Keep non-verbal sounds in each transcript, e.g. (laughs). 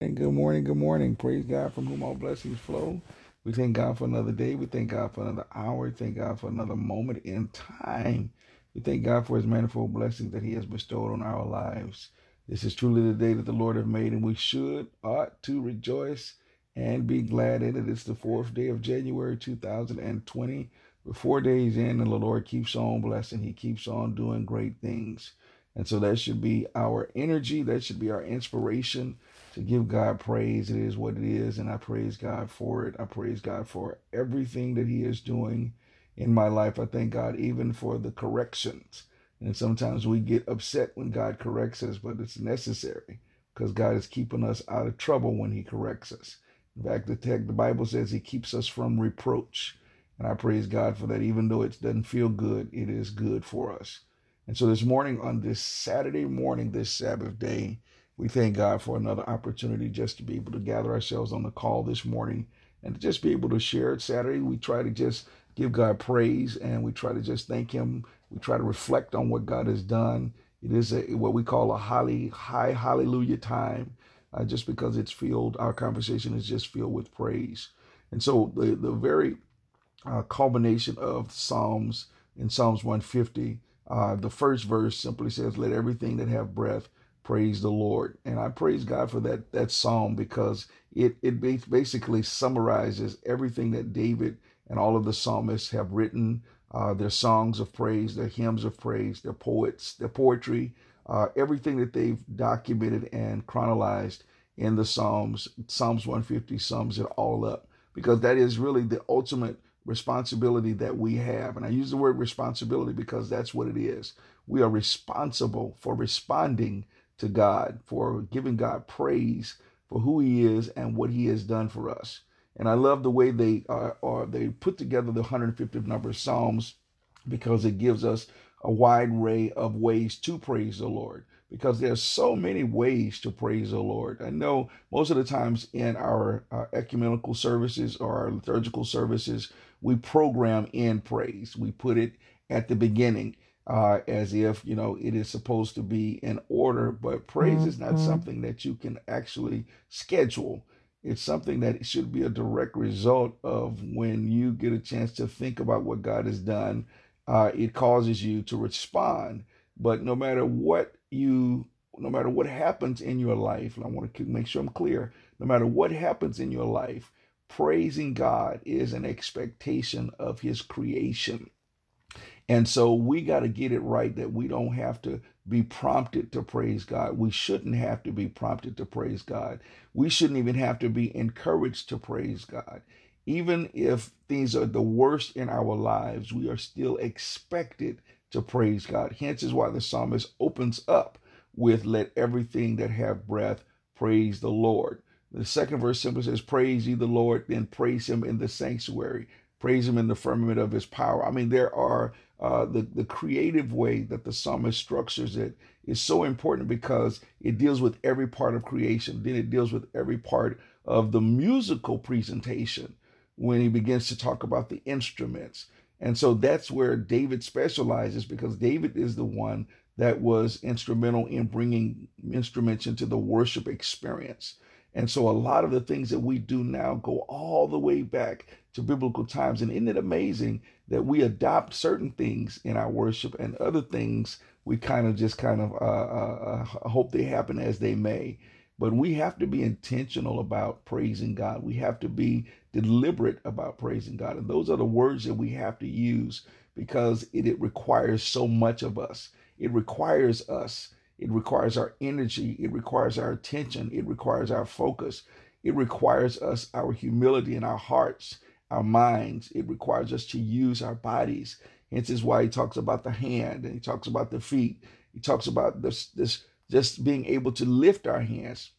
And good morning, good morning. Praise God from whom all blessings flow. We thank God for another day. We thank God for another hour. Thank God for another moment in time. We thank God for his manifold blessings that he has bestowed on our lives. This is truly the day that the Lord has made, and we should, ought to rejoice and be glad in it. It's the fourth day of January 2020. We're four days in, and the Lord keeps on blessing. He keeps on doing great things. And so that should be our energy. That should be our inspiration to give God praise. It is what it is, and I praise God for it. I praise God for everything that He is doing in my life. I thank God even for the corrections. And sometimes we get upset when God corrects us, but it's necessary because God is keeping us out of trouble when He corrects us. In fact, the text, the Bible says He keeps us from reproach. And I praise God for that. Even though it doesn't feel good, it is good for us. And so this morning, on this Saturday morning, this Sabbath day, we thank God for another opportunity just to be able to gather ourselves on the call this morning and to just be able to share it Saturday. We try to just give God praise and we try to just thank Him. We try to reflect on what God has done. It is a, what we call a holly, high hallelujah time, uh, just because it's filled, our conversation is just filled with praise. And so the, the very uh, culmination of Psalms in Psalms 150, uh, the first verse simply says, Let everything that have breath praise the Lord. And I praise God for that that psalm because it it basically summarizes everything that David and all of the psalmists have written. Uh, their songs of praise, their hymns of praise, their poets, their poetry, uh, everything that they've documented and chronologized in the Psalms. Psalms 150 sums it all up because that is really the ultimate responsibility that we have. And I use the word responsibility because that's what it is. We are responsible for responding to God, for giving God praise for who He is and what He has done for us. And I love the way they are, are they put together the 150th number of Psalms because it gives us a wide array of ways to praise the Lord. Because there's so many ways to praise the Lord. I know most of the times in our uh, ecumenical services or our liturgical services, we program in praise. We put it at the beginning uh, as if you know it is supposed to be in order. But praise is not Mm-hmm. something that you can actually schedule. It's something that should be a direct result of when you get a chance to think about what God has done. Uh, it causes you to respond. But no matter what you, no matter what happens in your life, and I want to make sure I'm clear. No matter what happens in your life, praising God is an expectation of His creation and so we got to get it right that we don't have to be prompted to praise God. We shouldn't have to be prompted to praise God. We shouldn't even have to be encouraged to praise God. Even if things are the worst in our lives, we are still expected to praise God. Hence is why the psalmist opens up with let everything that have breath praise the Lord. The second verse simply says, Praise ye the Lord, then praise him in the sanctuary, praise him in the firmament of his power. I mean, there are uh, the, the creative way that the psalmist structures it is so important because it deals with every part of creation. Then it deals with every part of the musical presentation when he begins to talk about the instruments. And so that's where David specializes because David is the one that was instrumental in bringing instruments into the worship experience. And so a lot of the things that we do now go all the way back to biblical times. And isn't it amazing that we adopt certain things in our worship and other things we kind of just kind of uh, uh, uh, hope they happen as they may. But we have to be intentional about praising God. We have to be deliberate about praising God. And those are the words that we have to use because it, it requires so much of us. It requires us. It requires our energy. It requires our attention. It requires our focus. It requires us our humility in our hearts, our minds. It requires us to use our bodies. Hence is why he talks about the hand and he talks about the feet. He talks about this this just being able to lift our hands.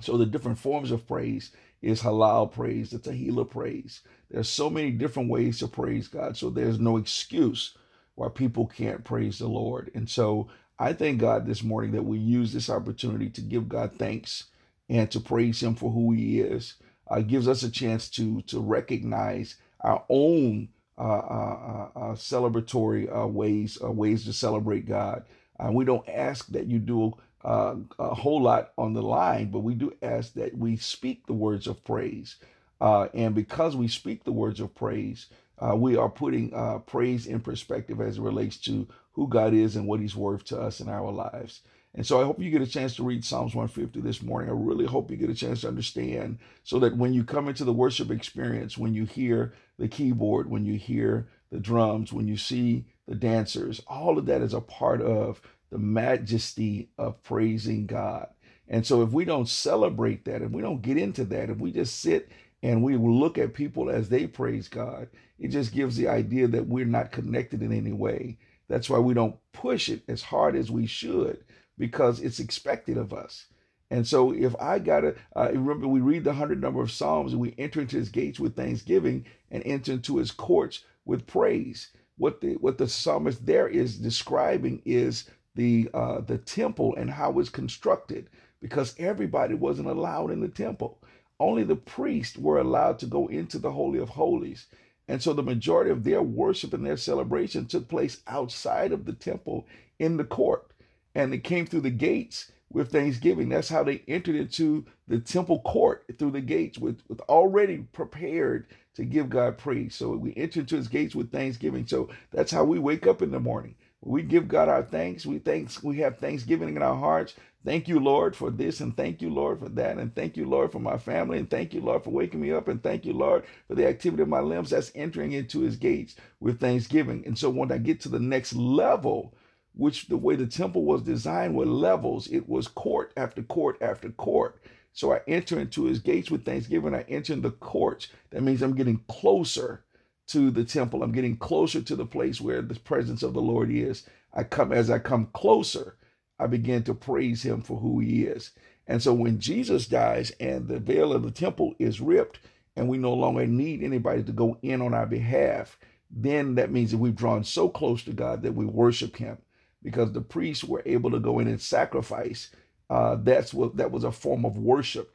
So the different forms of praise is halal praise, the tahila praise. There's so many different ways to praise God. So there's no excuse why people can't praise the Lord. And so I thank God this morning that we use this opportunity to give God thanks and to praise Him for who He is. Uh, gives us a chance to to recognize our own uh, uh, uh, uh, celebratory uh, ways uh, ways to celebrate God. We don't ask that you do a whole lot on the line, but we do ask that we speak the words of praise. Uh, and because we speak the words of praise, uh, we are putting uh, praise in perspective as it relates to who God is and what He's worth to us in our lives. And so I hope you get a chance to read Psalms 150 this morning. I really hope you get a chance to understand so that when you come into the worship experience, when you hear the keyboard, when you hear the drums, when you see the dancers, all of that is a part of the majesty of praising God. And so if we don't celebrate that, if we don't get into that, if we just sit and we look at people as they praise God, it just gives the idea that we're not connected in any way. That's why we don't push it as hard as we should because it's expected of us. And so if I gotta uh, remember, we read the hundred number of Psalms and we enter into His gates with thanksgiving and enter into His courts with praise. What the what the psalmist there is describing is the uh, the temple and how it's constructed, because everybody wasn't allowed in the temple. Only the priests were allowed to go into the holy of holies. And so the majority of their worship and their celebration took place outside of the temple in the court. And they came through the gates with thanksgiving. That's how they entered into the temple court through the gates with, with already prepared to give God praise. So we enter into his gates with thanksgiving. So that's how we wake up in the morning. We give God our thanks. We thanks we have thanksgiving in our hearts. Thank you, Lord, for this, and thank you, Lord, for that, and thank you, Lord, for my family, and thank you, Lord, for waking me up, and thank you, Lord, for the activity of my limbs. That's entering into his gates with thanksgiving. And so when I get to the next level, which the way the temple was designed were levels, it was court after court after court. So I enter into his gates with thanksgiving. I enter in the courts. That means I'm getting closer to the temple. I'm getting closer to the place where the presence of the Lord is. I come as I come closer, I begin to praise him for who he is. And so when Jesus dies and the veil of the temple is ripped and we no longer need anybody to go in on our behalf, then that means that we've drawn so close to God that we worship him because the priests were able to go in and sacrifice. Uh, that's what that was a form of worship.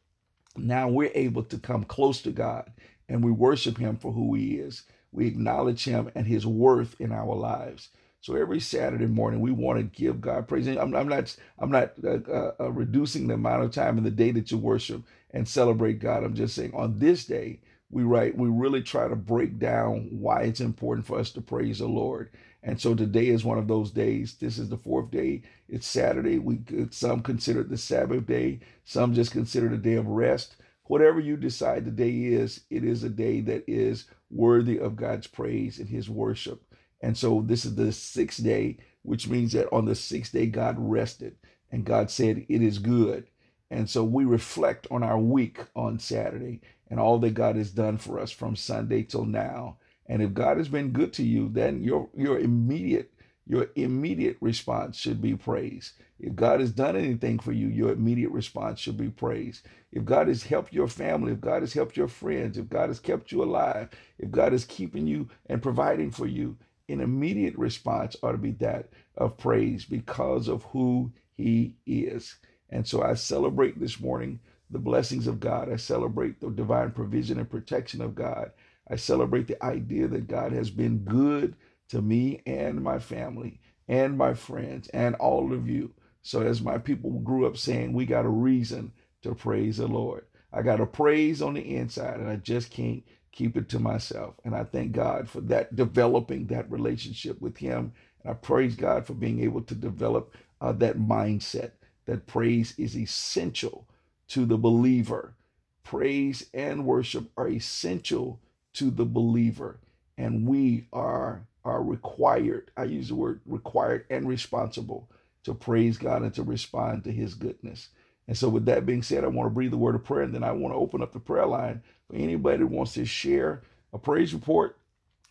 Now we're able to come close to God and we worship him for who he is we acknowledge him and his worth in our lives. So every Saturday morning, we want to give God praise. I'm, I'm not, I'm not uh, uh, uh, reducing the amount of time in the day that you worship and celebrate God. I'm just saying on this day, we write, we really try to break down why it's important for us to praise the Lord. And so today is one of those days. This is the fourth day. It's Saturday. We some consider it the Sabbath day. Some just consider it a day of rest. Whatever you decide the day is, it is a day that is worthy of God's praise and his worship. And so this is the sixth day, which means that on the sixth day, God rested and God said, It is good. And so we reflect on our week on Saturday and all that God has done for us from Sunday till now. And if God has been good to you, then your your immediate your immediate response should be praise. If God has done anything for you, your immediate response should be praise. If God has helped your family, if God has helped your friends, if God has kept you alive, if God is keeping you and providing for you, an immediate response ought to be that of praise because of who He is. And so I celebrate this morning the blessings of God. I celebrate the divine provision and protection of God. I celebrate the idea that God has been good to me and my family and my friends and all of you. So, as my people grew up saying, we got a reason to praise the Lord. I got a praise on the inside, and I just can't keep it to myself. And I thank God for that, developing that relationship with Him. And I praise God for being able to develop uh, that mindset that praise is essential to the believer. Praise and worship are essential to the believer, and we are are required. I use the word required and responsible to praise God and to respond to his goodness. And so, with that being said, I want to breathe the word of prayer, and then I want to open up the prayer line for anybody who wants to share a praise report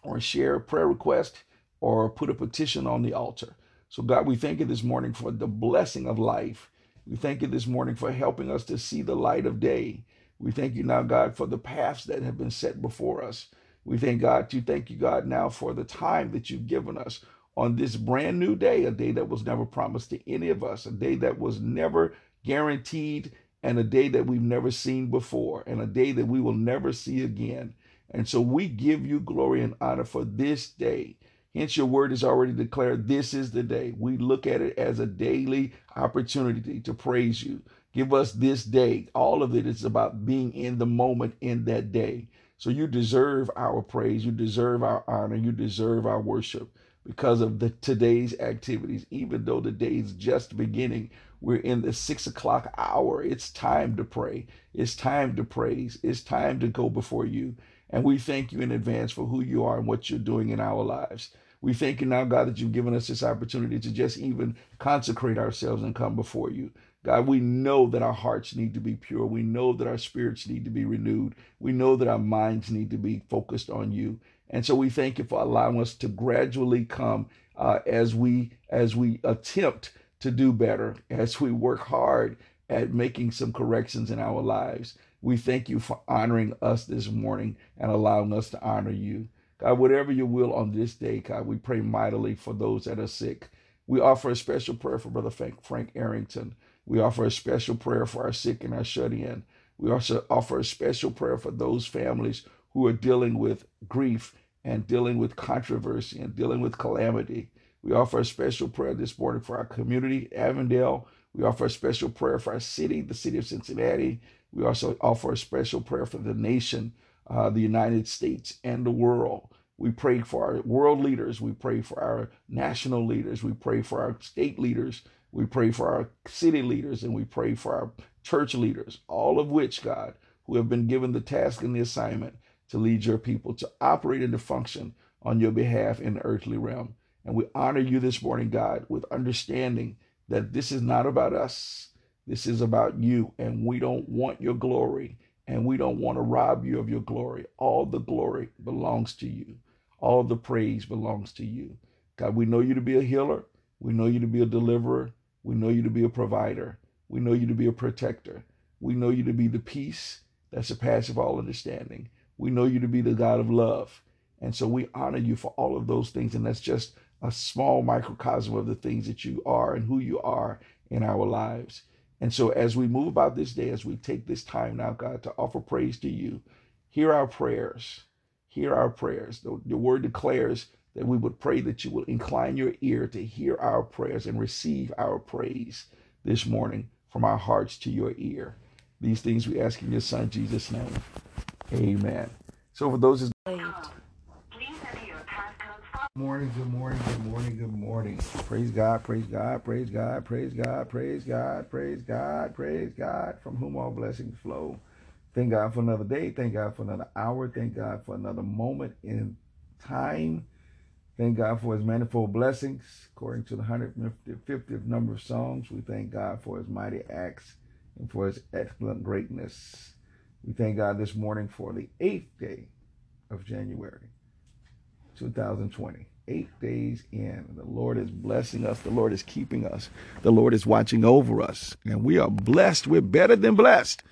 or share a prayer request or put a petition on the altar. So, God, we thank you this morning for the blessing of life. We thank you this morning for helping us to see the light of day. We thank you now, God, for the paths that have been set before us. We thank God, you thank you, God, now for the time that you've given us on this brand new day, a day that was never promised to any of us, a day that was never guaranteed, and a day that we've never seen before, and a day that we will never see again. And so we give you glory and honor for this day. Hence, your word is already declared this is the day. We look at it as a daily opportunity to praise you. Give us this day. All of it is about being in the moment in that day. So you deserve our praise. You deserve our honor. You deserve our worship because of the today's activities. Even though the day is just beginning, we're in the six o'clock hour. It's time to pray. It's time to praise. It's time to go before you. And we thank you in advance for who you are and what you're doing in our lives. We thank you now, God, that you've given us this opportunity to just even consecrate ourselves and come before you. God, we know that our hearts need to be pure. We know that our spirits need to be renewed. We know that our minds need to be focused on you. And so we thank you for allowing us to gradually come uh, as we as we attempt to do better, as we work hard at making some corrections in our lives. We thank you for honoring us this morning and allowing us to honor you. God, whatever you will on this day, God, we pray mightily for those that are sick. We offer a special prayer for Brother Frank Arrington. We offer a special prayer for our sick and our shut in. We also offer a special prayer for those families who are dealing with grief and dealing with controversy and dealing with calamity. We offer a special prayer this morning for our community, Avondale. We offer a special prayer for our city, the city of Cincinnati. We also offer a special prayer for the nation, uh, the United States, and the world. We pray for our world leaders. We pray for our national leaders. We pray for our state leaders. We pray for our city leaders and we pray for our church leaders, all of which, God, who have been given the task and the assignment to lead your people, to operate and to function on your behalf in the earthly realm. And we honor you this morning, God, with understanding that this is not about us. This is about you, and we don't want your glory, and we don't want to rob you of your glory. All the glory belongs to you, all the praise belongs to you. God, we know you to be a healer, we know you to be a deliverer, we know you to be a provider. We know you to be a protector. We know you to be the peace that surpasses all understanding. We know you to be the God of love. And so we honor you for all of those things. And that's just a small microcosm of the things that you are and who you are in our lives. And so as we move about this day, as we take this time now, God, to offer praise to you, hear our prayers. Hear our prayers. The, the word declares that we would pray that you will incline your ear to hear our prayers and receive our praise this morning from our hearts to your ear. These things we ask in your son Jesus' name. Amen. So for those who morning, good morning, good morning, good morning. Praise God, praise God, praise God, praise God, praise God, praise God, praise God, from whom all blessings flow. Thank God for another day. Thank God for another hour. Thank God for another moment in time Thank God for his manifold blessings. According to the 150th number of Psalms, we thank God for his mighty acts and for his excellent greatness. We thank God this morning for the eighth day of January 2020. Eight days in. The Lord is blessing us. The Lord is keeping us. The Lord is watching over us. And we are blessed. We're better than blessed.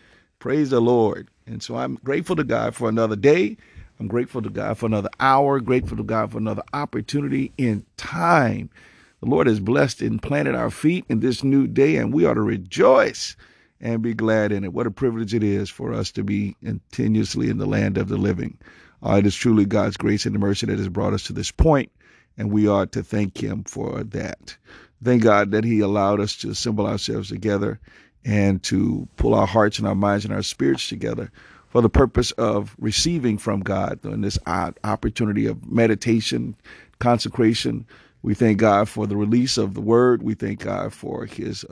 Praise the Lord. And so I'm grateful to God for another day. I'm grateful to God for another hour, grateful to God for another opportunity in time. The Lord has blessed and planted our feet in this new day, and we ought to rejoice and be glad in it. What a privilege it is for us to be continuously in the land of the living. Uh, it is truly God's grace and mercy that has brought us to this point, and we ought to thank Him for that. Thank God that He allowed us to assemble ourselves together and to pull our hearts and our minds and our spirits together for the purpose of receiving from God in this opportunity of meditation, consecration. We thank God for the release of the word. We thank God for his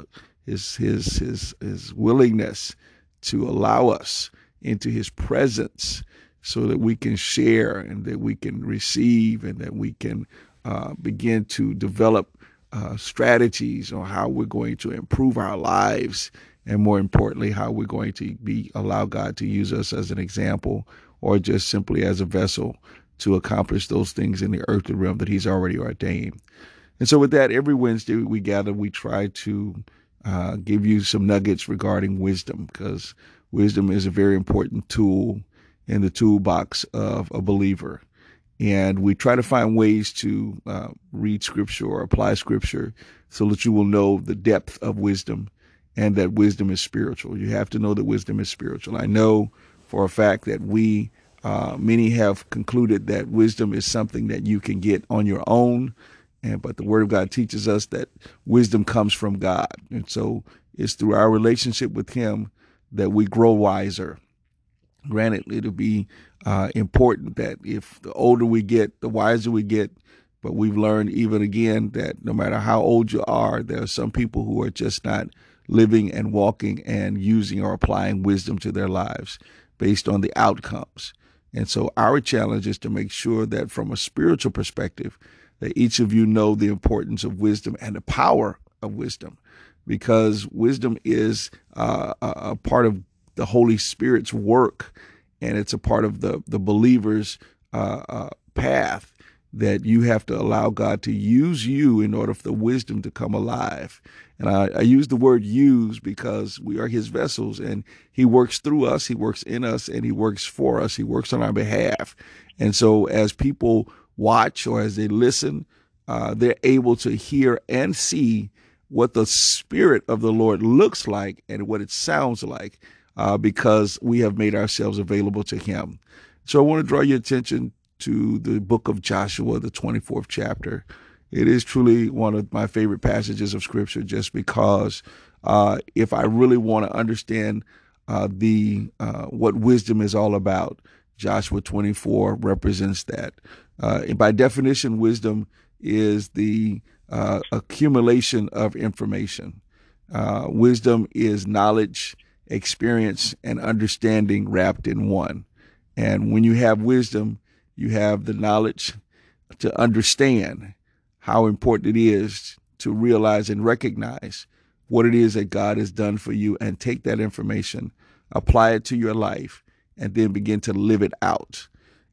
his his his his willingness to allow us into his presence so that we can share and that we can receive and that we can uh, begin to develop uh, strategies on how we're going to improve our lives and more importantly, how we're going to be allow God to use us as an example or just simply as a vessel to accomplish those things in the earthly realm that He's already ordained. And so, with that, every Wednesday we gather, we try to uh, give you some nuggets regarding wisdom because wisdom is a very important tool in the toolbox of a believer. And we try to find ways to uh, read scripture or apply scripture so that you will know the depth of wisdom and that wisdom is spiritual. You have to know that wisdom is spiritual. I know for a fact that we Uh, many have concluded that wisdom is something that you can get on your own, and but the Word of God teaches us that wisdom comes from God, and so it's through our relationship with Him that we grow wiser. Granted, it'll be uh, important that if the older we get, the wiser we get. But we've learned even again that no matter how old you are, there are some people who are just not living and walking and using or applying wisdom to their lives based on the outcomes. And so our challenge is to make sure that from a spiritual perspective, that each of you know the importance of wisdom and the power of wisdom, because wisdom is uh, a part of the Holy Spirit's work, and it's a part of the the believer's uh, uh, path that you have to allow God to use you in order for the wisdom to come alive. And I, I, use the word use because we are his vessels and he works through us, he works in us, and he works for us. He works on our behalf. And so as people watch or as they listen, uh, they're able to hear and see what the Spirit of the Lord looks like and what it sounds like uh, because we have made ourselves available to him. So I want to draw your attention to the book of Joshua, the 24th chapter. It is truly one of my favorite passages of scripture just because uh, if I really want to understand uh, the uh, what wisdom is all about, Joshua 24 represents that. Uh, by definition, wisdom is the uh, accumulation of information. Uh, wisdom is knowledge, experience, and understanding wrapped in one. And when you have wisdom, you have the knowledge to understand how important it is to realize and recognize what it is that God has done for you and take that information, apply it to your life, and then begin to live it out.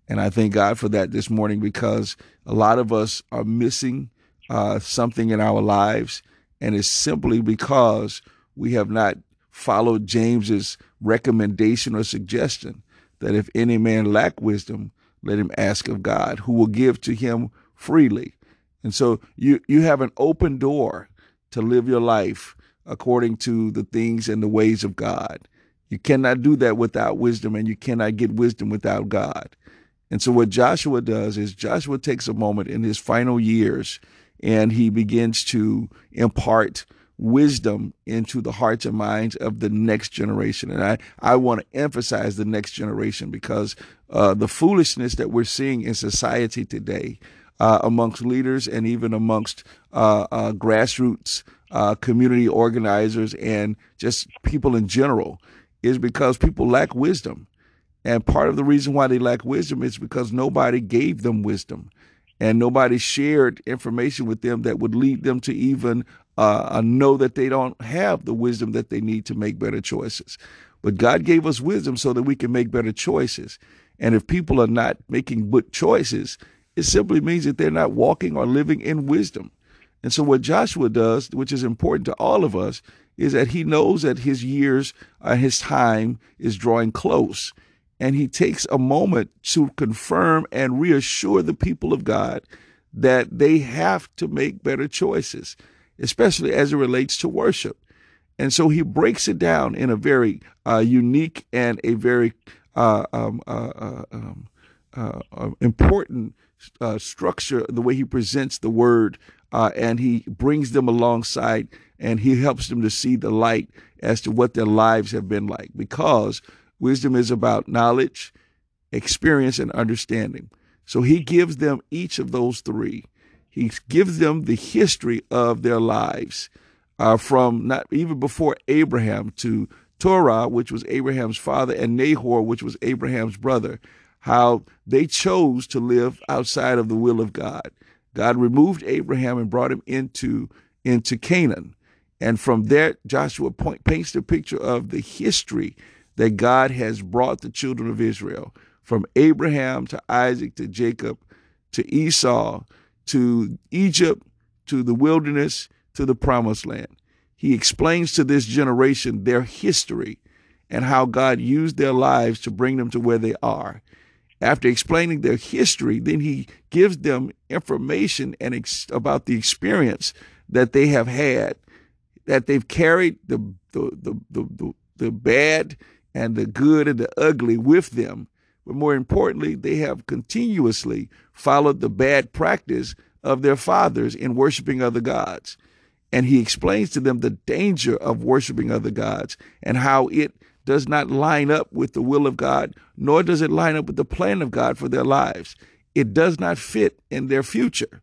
And I thank God for that this morning because a lot of us are missing uh, something in our lives, and it's simply because we have not followed James's recommendation or suggestion that if any man lack wisdom, let him ask of God, who will give to him freely. And so you you have an open door to live your life according to the things and the ways of God. You cannot do that without wisdom, and you cannot get wisdom without God. And so, what Joshua does is Joshua takes a moment in his final years and he begins to impart wisdom into the hearts and minds of the next generation. And I, I want to emphasize the next generation because uh, the foolishness that we're seeing in society today uh, amongst leaders and even amongst uh, uh grassroots uh, community organizers and just people in general is because people lack wisdom. And part of the reason why they lack wisdom is because nobody gave them wisdom and nobody shared information with them that would lead them to even uh, know that they don't have the wisdom that they need to make better choices. But God gave us wisdom so that we can make better choices. And if people are not making good choices, it simply means that they're not walking or living in wisdom. And so, what Joshua does, which is important to all of us, is that he knows that his years, uh, his time is drawing close. And he takes a moment to confirm and reassure the people of God that they have to make better choices especially as it relates to worship. And so he breaks it down in a very uh, unique and a very uh, um, uh, uh um, uh, uh, important structure, the way he presents the word, and he brings them alongside and he helps them to see the light as to what their lives have been like. Because wisdom is about knowledge, experience, and understanding. So he gives them each of those three. He gives them the history of their lives uh, from not even before Abraham to Terah, which was Abraham's father, and Nahor, which was Abraham's brother, how they chose to live outside of the will of God. God removed Abraham and brought him into, into Canaan. And from there, Joshua point, paints the picture of the history that God has brought the children of Israel from Abraham to Isaac to Jacob to Esau to Egypt, to the wilderness, to the promised land. He explains to this generation their history and how God used their lives to bring them to where they are. After explaining their history, then he gives them information and ex- about the experience that they have had, that they've carried the, the, the, the, the, the bad and the good and the ugly with them, but more importantly, they have continuously followed the bad practice of their fathers in worshiping other gods. And he explains to them the danger of worshiping other gods and how it does not line up with the will of God, nor does it line up with the plan of God for their lives. It does not fit in their future.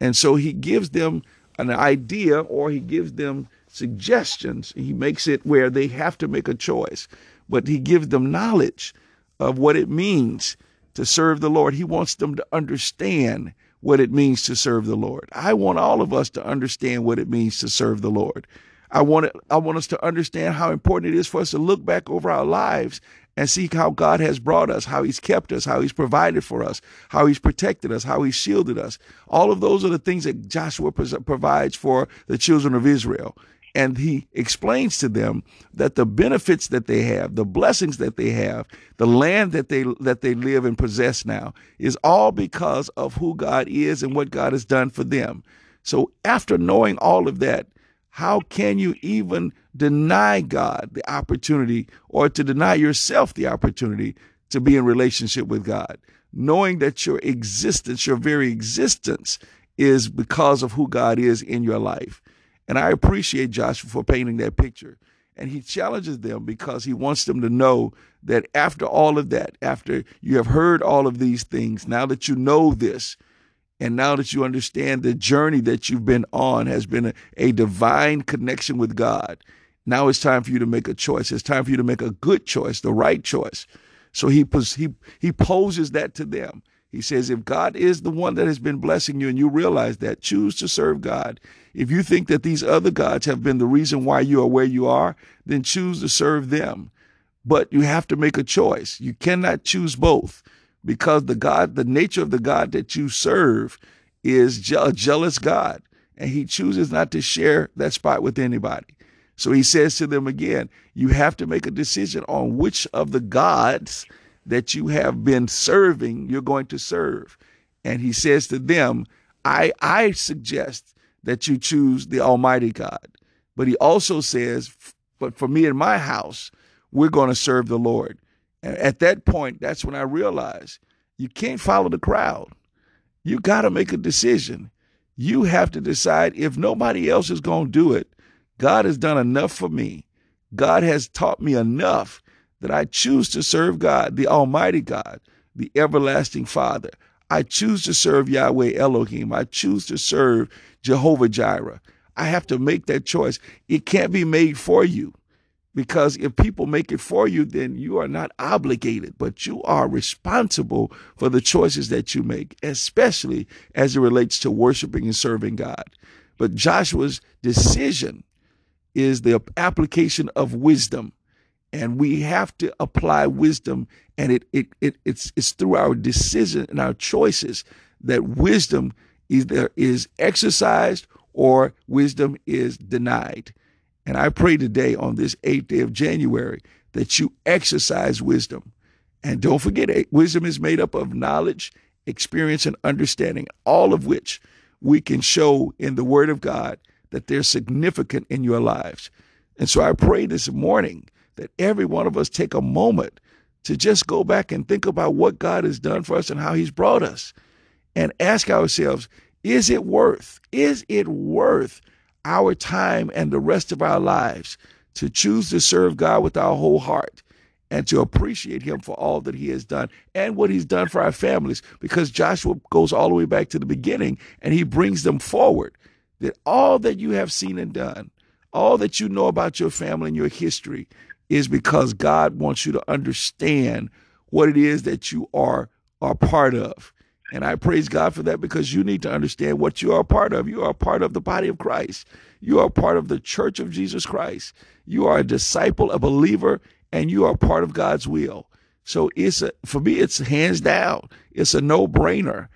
And so he gives them an idea or he gives them suggestions. He makes it where they have to make a choice, but he gives them knowledge of what it means to serve the Lord. He wants them to understand what it means to serve the Lord. I want all of us to understand what it means to serve the Lord. I want it, I want us to understand how important it is for us to look back over our lives and see how God has brought us, how He's kept us, how He's provided for us, how He's protected us, how He's shielded us. All of those are the things that Joshua provides for the children of Israel. And he explains to them that the benefits that they have, the blessings that they have, the land that they that they live and possess now is all because of who God is and what God has done for them. So after knowing all of that, how can you even deny God the opportunity or to deny yourself the opportunity to be in relationship with God? Knowing that your existence, your very existence, is because of who God is in your life. And I appreciate Joshua for painting that picture. And he challenges them because he wants them to know that after all of that, after you have heard all of these things, now that you know this, and now that you understand the journey that you've been on has been a, a, divine connection with God, now it's time for you to make a choice. It's time for you to make a good choice, the right choice. So he he he poses that to them. He says, if God is the one that has been blessing you and you realize that, choose to serve God. If you think that these other gods have been the reason why you are where you are, then choose to serve them. But you have to make a choice. You cannot choose both because the God, the nature of the God that you serve is a jealous God, and he chooses not to share that spot with anybody. So he says to them again, you have to make a decision on which of the gods that you have been serving you're going to serve. And he says to them, I I suggest that you choose the Almighty God. But he also says, but for me and my house, we're going to serve the Lord. And at that point, that's when I realized you can't follow the crowd. You got to make a decision. You have to decide if nobody else is going to do it, God has done enough for me. God has taught me enough that I choose to serve God, the Almighty God, the everlasting Father. I choose to serve Yahweh Elohim. I choose to serve Jehovah Jireh. I have to make that choice. It can't be made for you. Because if people make it for you, then you are not obligated, but you are responsible for the choices that you make, especially as it relates to worshiping and serving God. But Joshua's decision is the application of wisdom. And we have to apply wisdom, and it, it, it it's it's through our decision and our choices that wisdom either is exercised or wisdom is denied. And I pray today on this eighth day of January that you exercise wisdom. And don't forget, eh, wisdom is made up of knowledge, experience, and understanding, all of which we can show in the Word of God that they're significant in your lives. And so I pray this morning that every one of us take a moment to just go back and think about what God has done for us and how He's brought us and ask ourselves, is it worth, is it worth our time and the rest of our lives to choose to serve God with our whole heart and to appreciate him for all that he has done and what he's done for our families? Because Joshua goes all the way back to the beginning and he brings them forward that all that you have seen and done all that you know about your family and your history is because God wants you to understand what it is that you are are part of and I praise God for that because you need to understand what you are a part of. You are a part of the body of Christ. You are part of the church of Jesus Christ. You are a disciple, a believer, and you are part of God's will. So it's a, for me, it's hands down. It's a no brainer.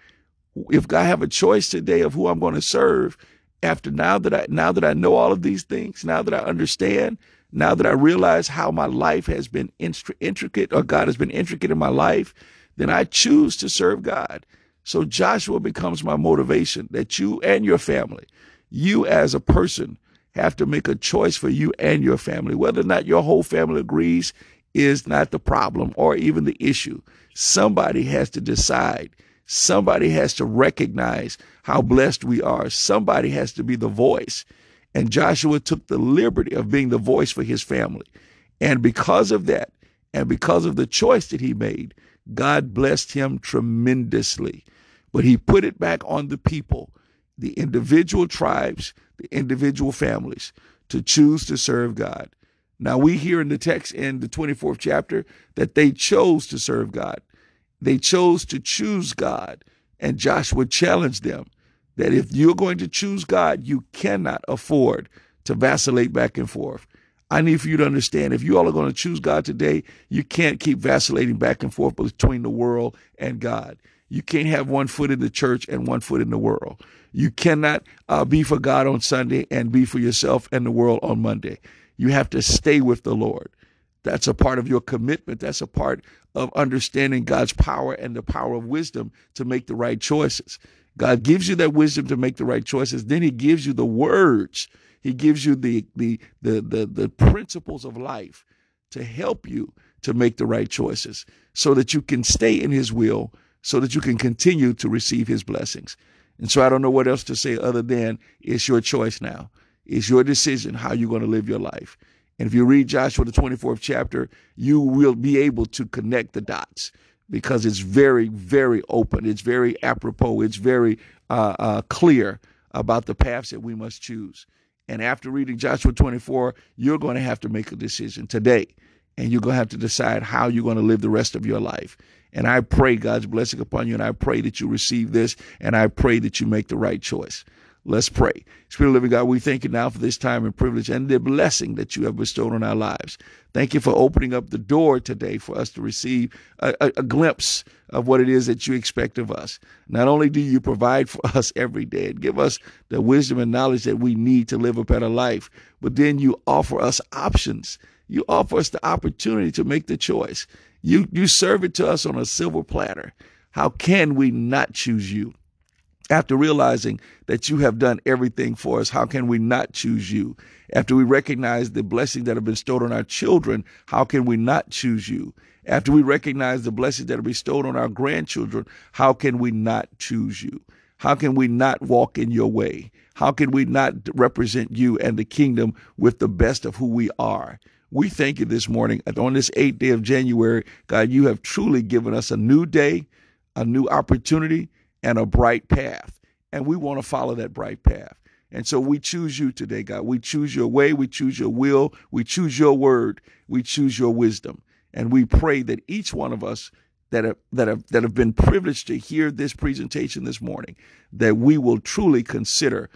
If I have a choice today of who I'm going to serve, after now that I now that I know all of these things, now that I understand, now that I realize how my life has been intricate, or God has been intricate in my life, then I choose to serve God. So Joshua becomes my motivation that you and your family, you as a person, have to make a choice for you and your family. Whether or not your whole family agrees is not the problem or even the issue. Somebody has to decide. Somebody has to recognize how blessed we are. Somebody has to be the voice. And Joshua took the liberty of being the voice for his family. And because of that, and because of the choice that he made, God blessed him tremendously. But he put it back on the people, the individual tribes, the individual families, to choose to serve God. Now, we hear in the text in the 24th chapter that they chose to serve God. They chose to choose God. And Joshua challenged them that if you're going to choose God, you cannot afford to vacillate back and forth. I need for you to understand if you all are going to choose God today, you can't keep vacillating back and forth between the world and God. You can't have one foot in the church and one foot in the world. You cannot uh, be for God on Sunday and be for yourself and the world on Monday. You have to stay with the Lord. That's a part of your commitment. That's a part of understanding God's power and the power of wisdom to make the right choices. God gives you that wisdom to make the right choices. Then He gives you the words he gives you the, the, the, the, the principles of life to help you to make the right choices so that you can stay in His will, so that you can continue to receive His blessings. And so I don't know what else to say other than it's your choice now. It's your decision how you're going to live your life. And if you read Joshua, the 24th chapter, you will be able to connect the dots because it's very, very open. It's very apropos. It's very uh, uh, clear about the paths that we must choose. And after reading Joshua 24, you're going to have to make a decision today. And you're going to have to decide how you're going to live the rest of your life. And I pray God's blessing upon you. And I pray that you receive this. And I pray that you make the right choice. Let's pray. Spirit of living God, we thank you now for this time and privilege and the blessing that you have bestowed on our lives. Thank you for opening up the door today for us to receive a, a, a, glimpse of what it is that you expect of us. Not only do you provide for (laughs) us every day and give us the wisdom and knowledge that we need to live a better life, but then you offer us options. You offer us the opportunity to make the choice. You, you serve it to us on a silver platter. How can we not choose you? After realizing that you have done everything for us, how can we not choose you? After we recognize the blessings that have been bestowed on our children, how can we not choose you? After we recognize the blessings that are bestowed on our grandchildren, how can we not choose you? How can we not walk in your way? How can we not represent you and the kingdom with the best of who we are? We thank you this morning on this eighth day of January. God, you have truly given us a new day, a new opportunity and a bright path. And we want to follow that bright path. And so we choose you today, God. We choose your way. We choose your will. We choose your word. We choose your wisdom. And we pray that each one of us that have, that have, that have been privileged to hear this presentation this morning, that we will truly consider,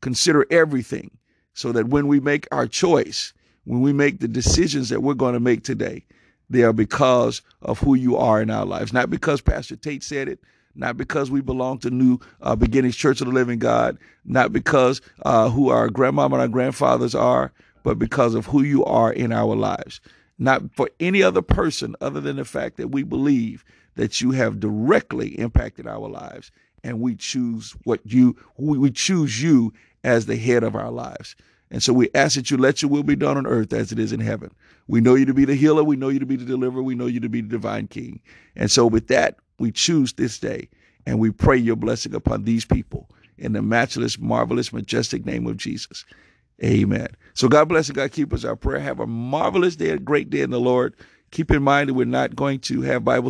consider everything so that when we make our choice, when we make the decisions that we're going to make today, they are because of who you are in our lives. Not because Pastor Tate said it, not because we belong to New uh, Beginnings Church of the Living God, not because uh, who our grandmama and our grandfathers are, but because of who you are in our lives. Not for any other person other than the fact that we believe that you have directly impacted our lives and we choose what you we choose you as the head of our lives. And so we ask that you let your will be done on earth as it is in heaven. We know you to be the healer. We know you to be the deliverer. We know you to be the divine king. And so with that, we choose this day and we pray your blessing upon these people in the matchless, marvelous, majestic name of Jesus. Amen. So God bless and God keep us our prayer. Have a marvelous day, a great day in the Lord. Keep in mind that we're not going to have Bible